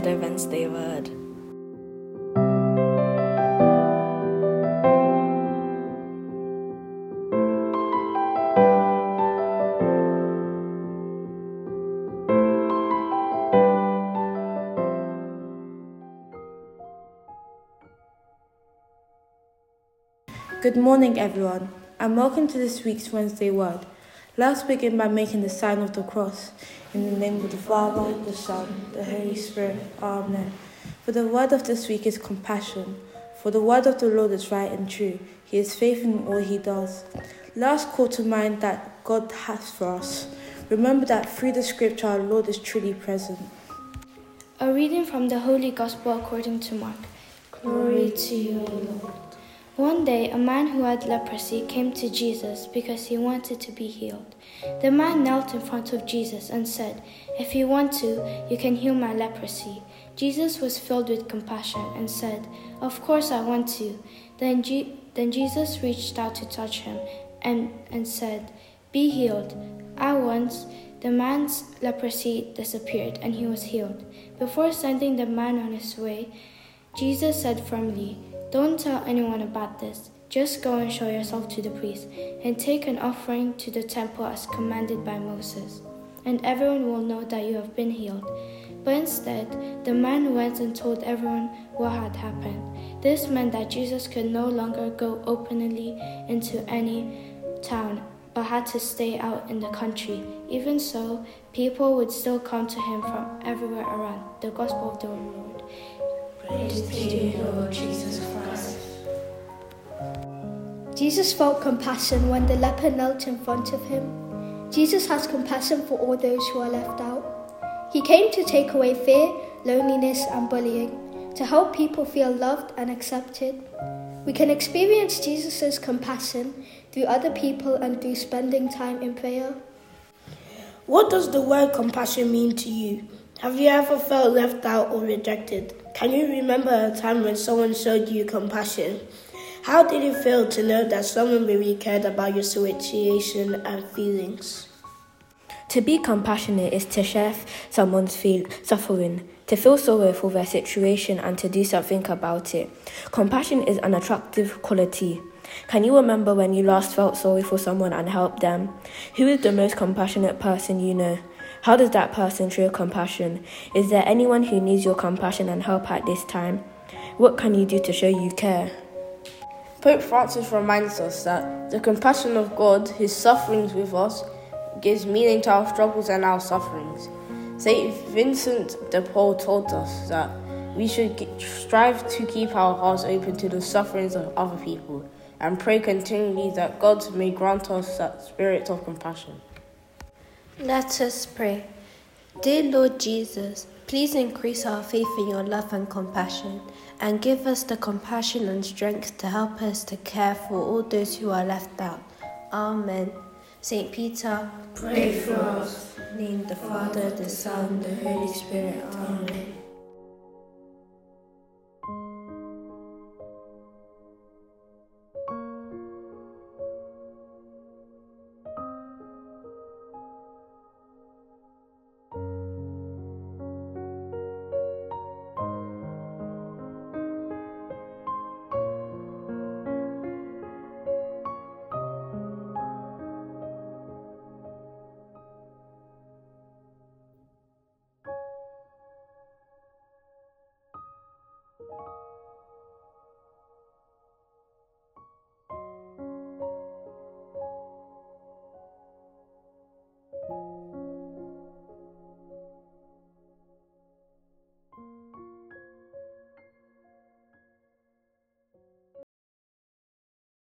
the Wednesday word. Good morning, everyone, and welcome to this week's Wednesday Word. Let's begin by making the sign of the cross. In the name of the Father, the Son, the Holy Spirit. Amen. For the word of this week is compassion. For the word of the Lord is right and true. He is faithful in all he does. Let us call to mind that God has for us. Remember that through the scripture, our Lord is truly present. A reading from the Holy Gospel according to Mark. Glory to you, Lord. One day, a man who had leprosy came to Jesus because he wanted to be healed. The man knelt in front of Jesus and said, If you want to, you can heal my leprosy. Jesus was filled with compassion and said, Of course I want to. Then, G- then Jesus reached out to touch him and, and said, Be healed. At once, the man's leprosy disappeared and he was healed. Before sending the man on his way, Jesus said firmly, Don't tell anyone about this. Just go and show yourself to the priest and take an offering to the temple as commanded by Moses, and everyone will know that you have been healed. But instead, the man went and told everyone what had happened. This meant that Jesus could no longer go openly into any town, but had to stay out in the country. Even so, people would still come to him from everywhere around. The Gospel of the Lord. Praise to you, Lord Jesus. Jesus felt compassion when the leper knelt in front of him. Jesus has compassion for all those who are left out. He came to take away fear, loneliness, and bullying, to help people feel loved and accepted. We can experience Jesus' compassion through other people and through spending time in prayer. What does the word compassion mean to you? Have you ever felt left out or rejected? Can you remember a time when someone showed you compassion? How did it feel to know that someone really cared about your situation and feelings? To be compassionate is to share someone's feel, suffering, to feel sorry for their situation, and to do something about it. Compassion is an attractive quality. Can you remember when you last felt sorry for someone and helped them? Who is the most compassionate person you know? How does that person show compassion? Is there anyone who needs your compassion and help at this time? What can you do to show you care? Pope Francis reminds us that the compassion of God, his sufferings with us, gives meaning to our struggles and our sufferings. St. Vincent de Paul told us that we should strive to keep our hearts open to the sufferings of other people and pray continually that God may grant us that spirit of compassion. Let us pray. Dear Lord Jesus, please increase our faith in your love and compassion and give us the compassion and strength to help us to care for all those who are left out. Amen. Saint Peter, pray for us. Name the Father, the Son, the Holy Spirit. Amen.